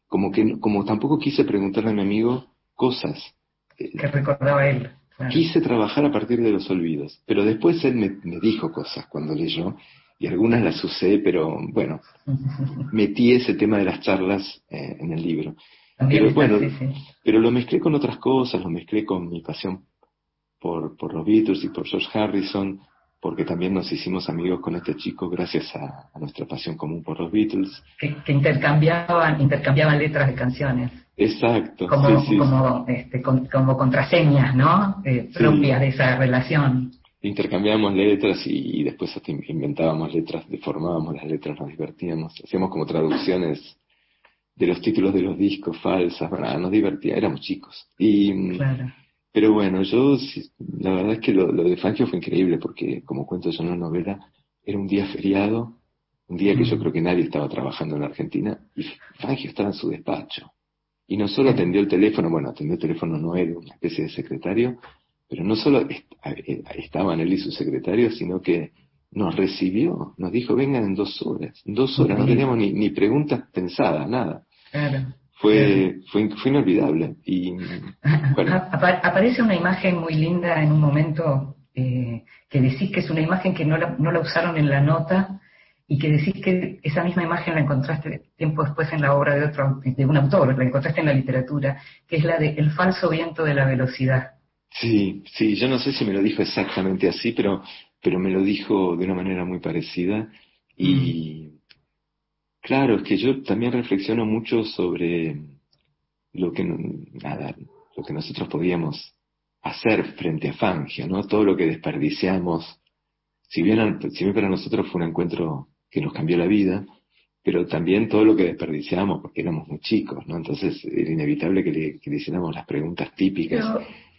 Como que, como tampoco quise preguntarle a mi amigo cosas. Que recordaba él. Quise trabajar a partir de los olvidos, pero después él me, me dijo cosas cuando leyó, y algunas las usé, pero bueno, metí ese tema de las charlas eh, en el libro. pero bueno, pero lo mezclé con otras cosas, lo mezclé con mi pasión por, por los Beatles y por George Harrison, porque también nos hicimos amigos con este chico gracias a, nuestra pasión común por los Beatles. Que, intercambiaban, intercambiaban letras de canciones. Exacto. Como, como, este, como contraseñas, ¿no? Eh, propias de esa relación intercambiábamos letras y, después hasta inventábamos letras, deformábamos las letras, nos divertíamos, hacíamos como traducciones de los títulos de los discos falsas, bueno, nos divertía, éramos chicos. Y, Pero bueno, yo, la verdad es que lo, de Fangio fue increíble porque, como cuento yo en la novela, era un día feriado, un día que yo mm. creo que nadie estaba trabajando en la Argentina, y Fangio estaba en su despacho. Y no solo atendió el teléfono, bueno, atendió el teléfono no era una especie de secretario, pero no solo eh, estaban él y su secretario, sino que nos recibió, nos dijo, vengan en dos horas. En dos horas, no teníamos ni, ni preguntas pensadas, nada. Fue, fue, fue inolvidable. Y, Aparece una imagen muy linda en un momento eh, que decís que es una imagen que no la, no la usaron en la nota y que decís que esa misma imagen la encontraste tiempo después en la obra de otro, de un autor, la encontraste en la literatura, que es la de El falso viento de la velocidad. Sí, sí, yo no sé si me lo dijo exactamente así, pero, pero me lo dijo de una manera muy parecida. Y mm. claro, es que yo también reflexiono mucho sobre lo que, nada, lo que nosotros podíamos hacer frente a Fangio, ¿no? Todo lo que desperdiciamos. Si bien, si bien para nosotros fue un encuentro que nos cambió la vida, pero también todo lo que desperdiciamos porque éramos muy chicos, ¿no? Entonces era inevitable que le, hiciéramos las preguntas típicas.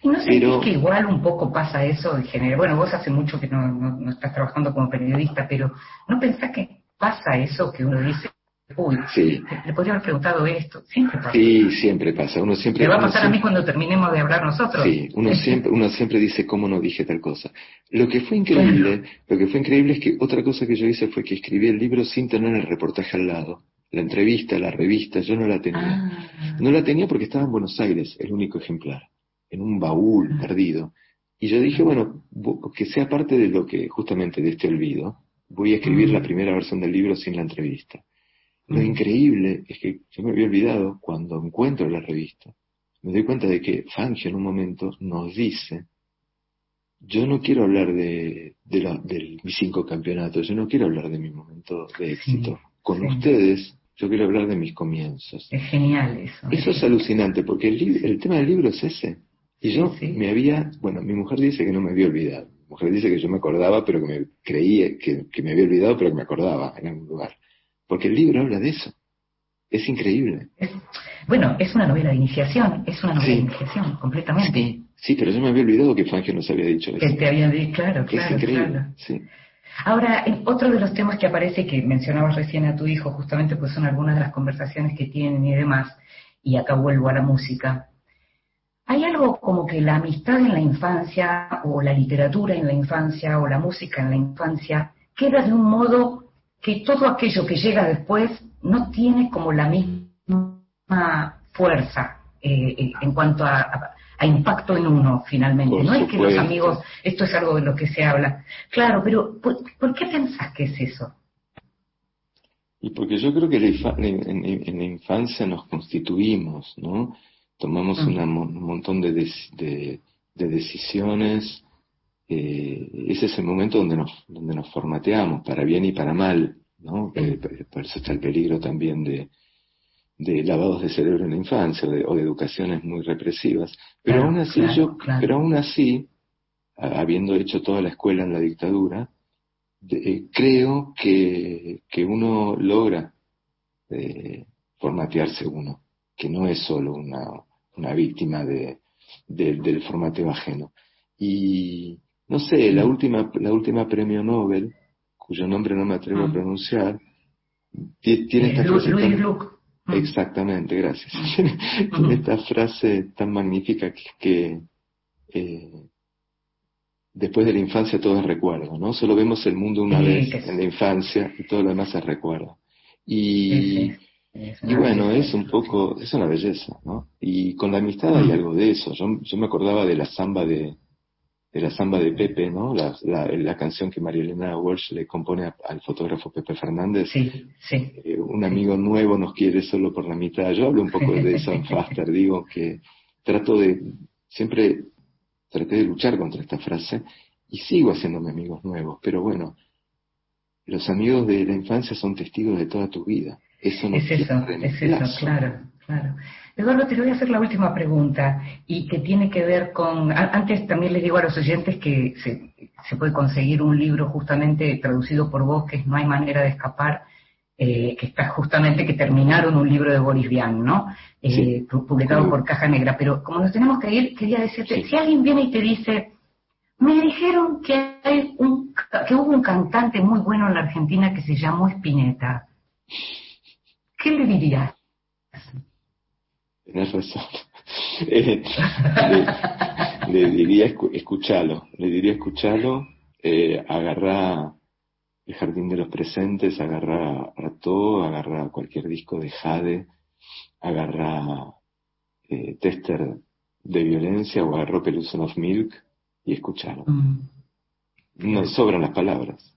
Pero, ¿no sé que igual un poco pasa eso en general? Bueno, vos hace mucho que no, no, estás trabajando como periodista, pero ¿no pensás que pasa eso que uno dice, uy, sí. le podría haber preguntado esto? Siempre pasa. Sí, siempre pasa. Uno siempre, Le va a pasar a mí cuando terminemos de hablar nosotros. Sí, uno siempre, uno siempre dice cómo no dije tal cosa. Lo que fue increíble, lo que fue increíble es que otra cosa que yo hice fue que escribí el libro sin tener el reportaje al lado. La entrevista, la revista, yo no la tenía. Ah. No la tenía porque estaba en Buenos Aires, el único ejemplar, en un baúl perdido. Y yo dije, bueno, que sea parte de lo que, justamente de este olvido, voy a escribir la primera versión del libro sin la entrevista. Lo increíble es que yo me había olvidado cuando encuentro la revista, me doy cuenta de que Fangio en un momento nos dice yo no quiero hablar de, de, mis cinco campeonatos, yo no quiero hablar de mi momento de éxito. Con ustedes, yo quiero hablar de mis comienzos. Es genial eso. Eso es alucinante, porque el, el tema del libro es ese. Y yo me había, bueno, mi mujer dice que no me había olvidado. Mi mujer dice que yo me acordaba, pero que me creía que, que me había olvidado, pero que me acordaba en algún lugar. Porque el libro habla de eso. Es increíble. bueno, es una novela de iniciación, es una novela de iniciación, completamente. Sí, pero yo me había olvidado que Fangio nos había dicho eso. Que te había dicho, claro, claro. Es increíble, sí. Ahora, otro de los temas que aparece, que mencionabas recién a tu hijo, justamente pues son algunas de las conversaciones que tienen y demás, y acá vuelvo a la música. Hay algo como que la amistad en la infancia, o la literatura en la infancia, o la música en la infancia, queda de un modo que todo aquello que llega después no tiene como la misma fuerza eh, eh, en cuanto a, a impacto en uno finalmente. no es que los amigos, esto es algo de lo que se habla. Claro, pero ¿por, qué pensás que es eso? Y porque yo creo que en, la infancia nos constituimos, ¿no? Tomamos mm. un montón de, de, decisiones. Eh, ese es el momento donde nos, donde nos formateamos, para bien y para mal, ¿no? Eh, por eso está el peligro también de, de lavados de cerebro en la infancia o de, educaciones muy represivas. Pero aún así, yo, pero aún así, habiendo hecho toda la escuela en la dictadura, eh, creo que, que, uno logra eh, formatearse uno, que no es solo una, una víctima de, del formateo ajeno. Y no sé, la última, la última premio Nobel, cuyo nombre no me atrevo a ah. pronunciar, tiene esta cosa. Mm. Exactamente, gracias. Tiene esta frase tan magnífica que, eh, después de la infancia todo es recuerdo, ¿no? Solo vemos el mundo una vez en la infancia y todo lo demás es recuerdo. Y, y bueno, es un poco, es una belleza, ¿no? Y con la amistad hay algo de eso. Yo, yo me acordaba de la samba de, de la samba de Pepe, ¿no? La, la, canción que María Elena Walsh le compone al fotógrafo Pepe Fernández. Sí, sí. Eh, un amigo nuevo nos quiere solo por la mitad. Yo hablo un poco de eso en Faster, digo que trato de, siempre traté de luchar contra esta frase y sigo haciéndome amigos nuevos, pero bueno, los amigos de la infancia son testigos de toda tu vida. Eso no es eso, es eso, claro, claro. Eduardo, te voy a hacer la última pregunta y que tiene que ver con, antes también les digo a los oyentes que se, puede conseguir un libro justamente traducido por vos, que es No hay manera de escapar, eh, que está justamente, que terminaron un libro de Boris Vian, ¿no? Eh, publicado por Caja Negra. Pero como nos tenemos que ir, quería decirte, si alguien viene y te dice, me dijeron que, hay un, que hubo un cantante muy bueno en la Argentina que se llamó Spinetta, ¿qué le dirías? Tienes razón. Eh, le, diría escuchalo, le diría escuchalo, eh, agarrá el jardín de los presentes, agarrá a todo, agarrá cualquier disco de Jade, agarrá eh, Tester de violencia o agarró Peluson of Milk y escuchalo. Mm. No sobran las palabras.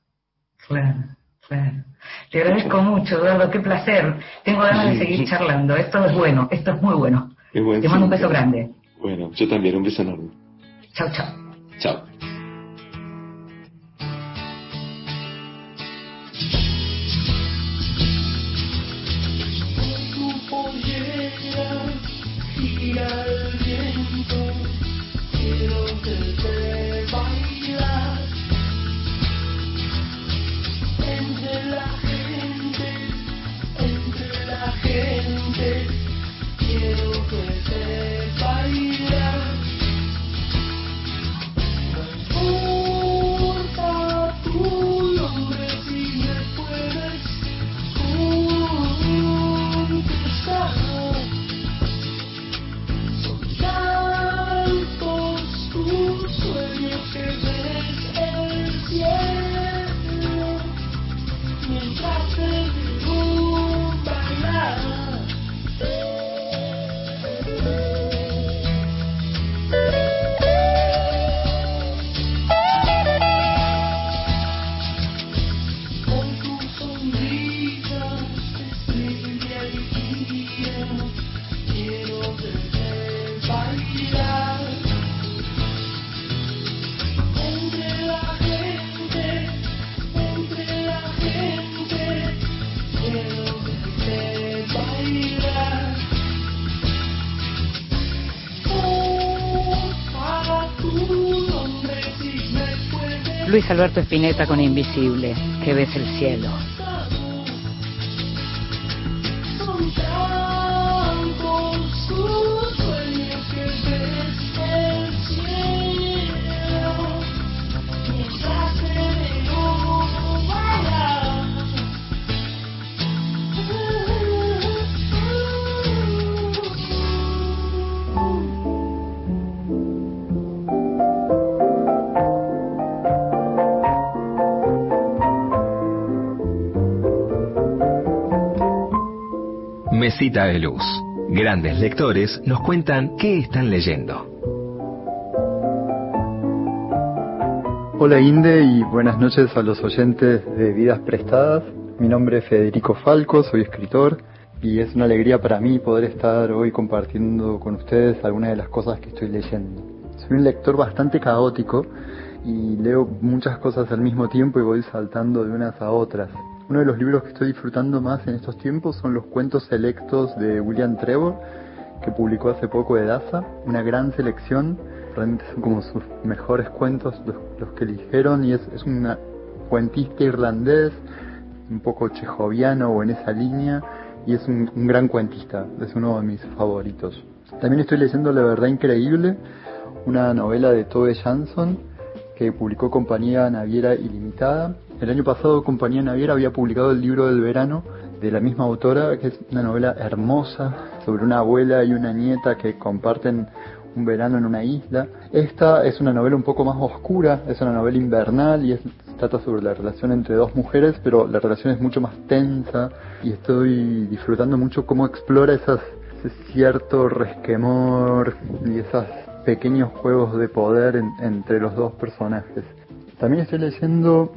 Claro. Claro. Te agradezco mucho, Eduardo, qué placer. Tengo ganas de seguir charlando. Esto es bueno, esto es muy bueno. Te mando un beso grande. Bueno, yo también, un beso enorme. Chao, chao. Chao. Alberto Espineta con Invisible, que ves el cielo. De Luz. Grandes lectores nos cuentan qué están leyendo. Hola Inde y buenas noches a los oyentes de Vidas Prestadas. Mi nombre es Federico Falco, soy escritor y es una alegría para mí poder estar hoy compartiendo con ustedes algunas de las cosas que estoy leyendo. Soy un lector bastante caótico y leo muchas cosas al mismo tiempo y voy saltando de unas a otras. Uno de los libros que estoy disfrutando más en estos tiempos son los cuentos selectos de William Trevor, que publicó hace poco de Daza, una gran selección, realmente son como sus mejores cuentos los, que eligieron y es, es un cuentista irlandés, un poco chejoviano o en esa línea, y es un, un, gran cuentista, es uno de mis favoritos. También estoy leyendo La Verdad Increíble, una novela de Tove Jansson que publicó Compañía Naviera Ilimitada el año pasado Compañía Naviera había publicado el libro del verano de la misma autora, que es una novela hermosa sobre una abuela y una nieta que comparten un verano en una isla. Esta es una novela un poco más oscura, es una novela invernal y trata sobre la relación entre dos mujeres, pero la relación es mucho más tensa y estoy disfrutando mucho cómo explora ese cierto resquemor y esos pequeños juegos de poder entre los dos personajes. También estoy leyendo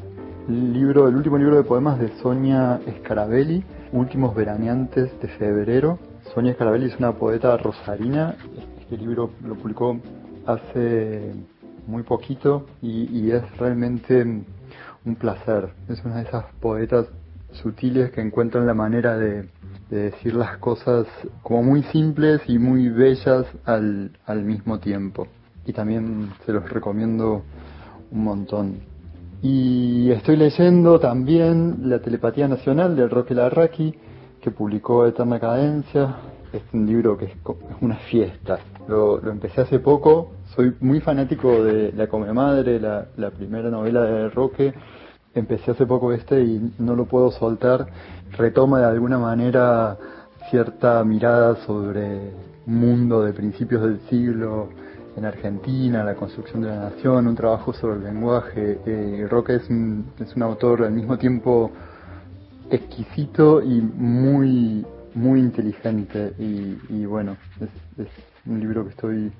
libro, el último libro de poemas de Sonia Scarabelli, Últimos veraneantes de febrero. Sonia Scarabelli es una poeta rosarina. Este libro lo publicó hace muy poquito y, es realmente un placer. Es una de esas poetas sutiles que encuentran la manera de, decir las cosas como muy simples y muy bellas al, al mismo tiempo. Y también se los recomiendo un montón. Y estoy leyendo también La Telepatía Nacional de Roque Larraqui, que publicó Eterna Cadencia. Es un libro que es, una fiesta. Lo, empecé hace poco. Soy muy fanático de La Come Madre, la, la primera novela de Roque. Empecé hace poco este y no lo puedo soltar. Retoma de alguna manera cierta mirada sobre un mundo de principios del siglo en Argentina, la construcción de la nación, un trabajo sobre el lenguaje. Eh, Roque es un, es un autor al mismo tiempo exquisito y muy muy inteligente y, bueno, es, un libro que estoy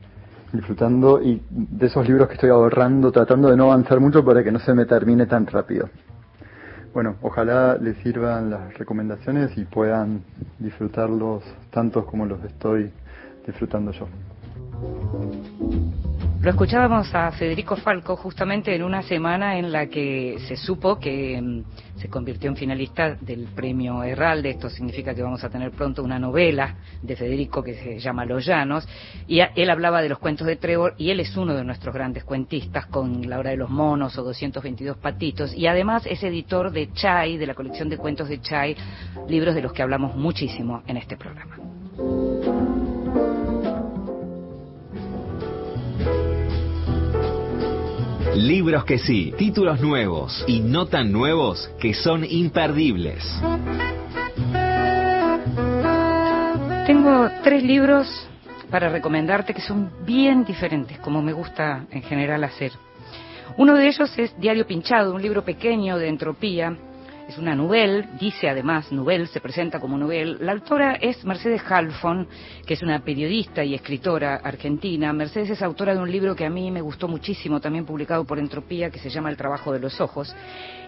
disfrutando y de esos libros que estoy ahorrando, tratando de no avanzar mucho para que no se me termine tan rápido. Bueno, ojalá les sirvan las recomendaciones y puedan disfrutarlos tantos como los estoy disfrutando yo. Lo escuchábamos a Federico Falco justamente en una semana en la que se supo que mm, se convirtió en finalista del premio Herralde. Esto significa que vamos a tener pronto una novela de Federico que se llama Los Llanos. Y él hablaba de los cuentos de Trevor y él es uno de nuestros grandes cuentistas con La Hora de los Monos o 222 Patitos. Y además es editor de Chai, de la colección de cuentos de Chai, libros de los que hablamos muchísimo en este programa. Libros que sí, títulos nuevos y no tan nuevos que son imperdibles. Tengo tres libros para recomendarte que son bien diferentes, como me gusta en general hacer. Uno de ellos es Diario Pinchado, un libro pequeño de entropía es una novela, dice además novela, se presenta como novela. La autora es Mercedes Halfon, que es una periodista y escritora argentina. Mercedes es autora de un libro que a mí me gustó muchísimo, también publicado por Entropía, que se llama El trabajo de los ojos.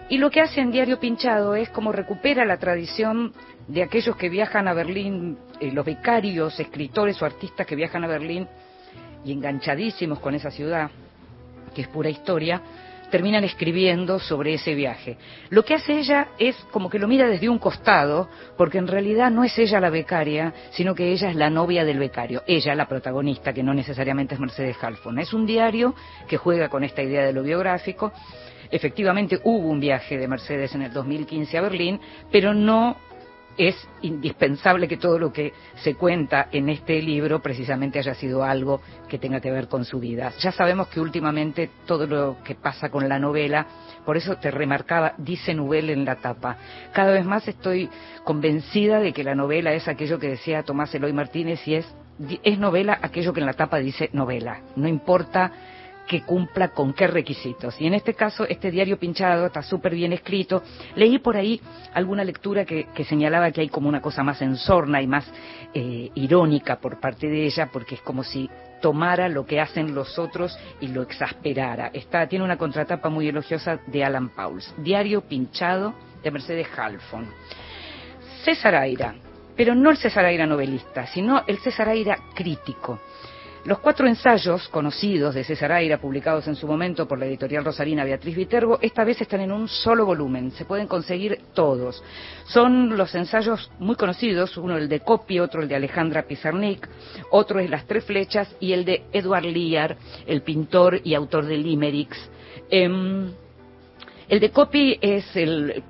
Y lo que hace en Diario Pinchado es como recupera la tradición de aquellos que viajan a Berlín, eh, los becarios, escritores o artistas que viajan a Berlín y enganchadísimos con esa ciudad, que es pura historia, terminan escribiendo sobre ese viaje. Lo que hace ella es como que lo mira desde un costado, porque en realidad no es ella la becaria, sino que ella es la novia del becario, ella la protagonista, que no necesariamente es Mercedes Halfon. Es un diario que juega con esta idea de lo biográfico. Efectivamente hubo un viaje de Mercedes en el 2015 a Berlín, pero no es indispensable que todo lo que se cuenta en este libro precisamente haya sido algo que tenga que ver con su vida. Ya sabemos que últimamente todo lo que pasa con la novela, por eso te remarcaba, dice novela en la tapa. Cada vez más estoy convencida de que la novela es aquello que decía Tomás Eloy Martínez y es, es novela aquello que en la tapa dice novela. No importa que cumpla con qué requisitos. Y en este caso, este diario pinchado está súper bien escrito. Leí por ahí alguna lectura que, señalaba que hay como una cosa más ensorna y más eh, irónica por parte de ella, porque es como si tomara lo que hacen los otros y lo exasperara. Está, tiene una contratapa muy elogiosa de Alan Pauls. Diario pinchado de Mercedes Halfon. César Aira, pero no el César Aira novelista, sino el César Aira crítico. Los cuatro ensayos conocidos de César Aira, publicados en su momento por la editorial Rosarina Beatriz Viterbo, esta vez están en un solo volumen, se pueden conseguir todos. Son los ensayos muy conocidos, uno el de Copy, otro el de Alejandra Pizarnik, otro es Las Tres Flechas y el de Edward Lear, el pintor y autor de Limericks. Em, el de Copy es el,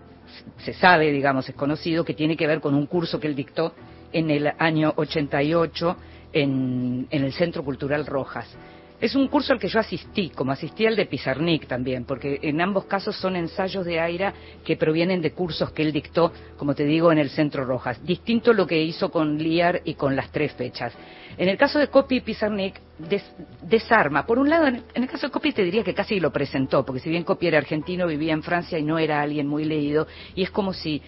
se sabe, digamos, es conocido, que tiene que ver con un curso que él dictó en el año 88 en, el Centro Cultural Rojas. Es un curso al que yo asistí, como asistí al de Pizarnik también, porque en ambos casos son ensayos de Aira que provienen de cursos que él dictó, como te digo, en el Centro Rojas. Distinto lo que hizo con Liar y con las tres fechas. En el caso de Copy y Pizarnik, desarma. Por un lado, en el caso de Copy te diría que casi lo presentó, porque si bien Copy era argentino, vivía en Francia y no era alguien muy leído, y es como si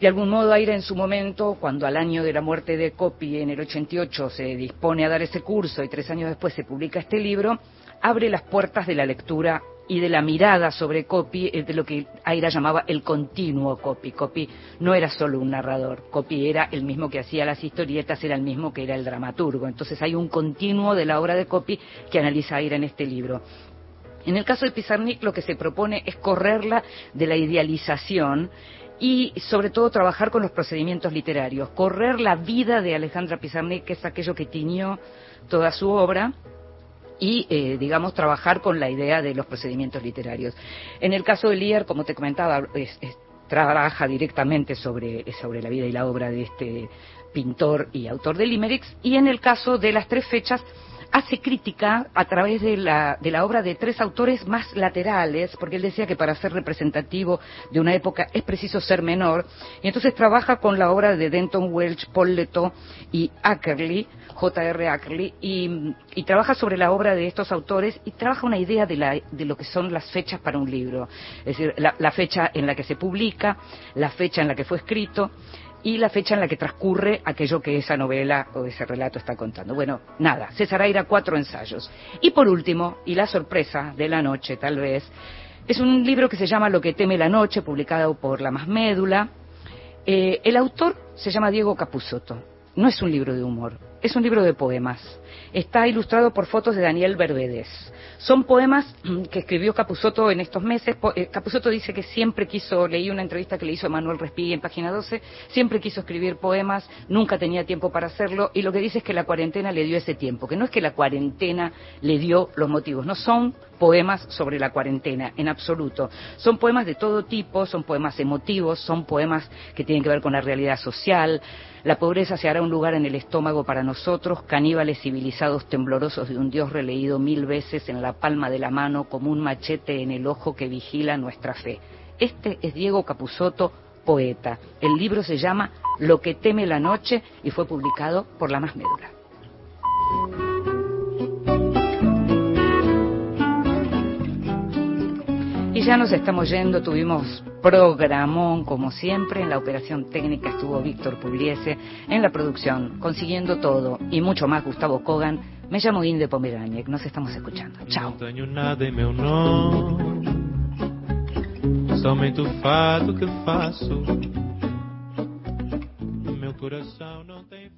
de algún modo, Aira en su momento, cuando al año de la muerte de Copy en el 88 se dispone a dar ese curso y tres años después se publica este libro, abre las puertas de la lectura y de la mirada sobre Copy, de lo que Aira llamaba el continuo Copy. Copy no era solo un narrador, Copy era el mismo que hacía las historietas, era el mismo que era el dramaturgo. Entonces hay un continuo de la obra de Copy que analiza Aira en este libro. En el caso de Pizarnik lo que se propone es correrla de la idealización y sobre todo trabajar con los procedimientos literarios, correr la vida de Alejandra Pizarnik, que es aquello que tiñó toda su obra, y, eh, digamos, trabajar con la idea de los procedimientos literarios. En el caso de Lier, como te comentaba, trabaja directamente sobre, sobre la vida y la obra de este pintor y autor de Limericks, y en el caso de las tres fechas, hace crítica a través de la, de la obra de tres autores más laterales, porque él decía que para ser representativo de una época es preciso ser menor, y entonces trabaja con la obra de Denton Welch, Paul Leto y Ackerley, J.R. Ackerley, y, trabaja sobre la obra de estos autores y trabaja una idea de, la, de lo que son las fechas para un libro, es decir, la fecha en la que se publica, la fecha en la que fue escrito, y la fecha en la que transcurre aquello que esa novela o ese relato está contando. Bueno, nada, César Aira, cuatro ensayos. Y por último, y la sorpresa de la noche tal vez, es un libro que se llama Lo que teme la noche, publicado por La Más Médula. Eh, el autor se llama Diego Capusotto. No es un libro de humor, es un libro de poemas. Está ilustrado por fotos de Daniel Berbedes. Son poemas que escribió Capusotto en estos meses. Eh, Capusotto dice que siempre quiso, leí una entrevista que le hizo Manuel Respighi en página 12, siempre quiso escribir poemas, nunca tenía tiempo para hacerlo y lo que dice es que la cuarentena le dio ese tiempo, que no es que la cuarentena le dio los motivos, no son poemas sobre la cuarentena, en absoluto. Son poemas de todo tipo, son poemas emotivos, son poemas que tienen que ver con la realidad social. La pobreza se hará un lugar en el estómago para nosotros, caníbales civilizados temblorosos de un Dios releído mil veces en la palma de la mano como un machete en el ojo que vigila nuestra fe. Este es Diego Capusotto, poeta. El libro se llama Lo que teme la noche y fue publicado por La Más Médula. Y ya nos estamos yendo, tuvimos programón como siempre, en la operación técnica estuvo Víctor Pugliese, en la producción, consiguiendo todo y mucho más Gustavo Kogan. Me llamo Inde Pomeraniec, nos estamos escuchando. Chao. Somente o fato que faço. Meu coração não tem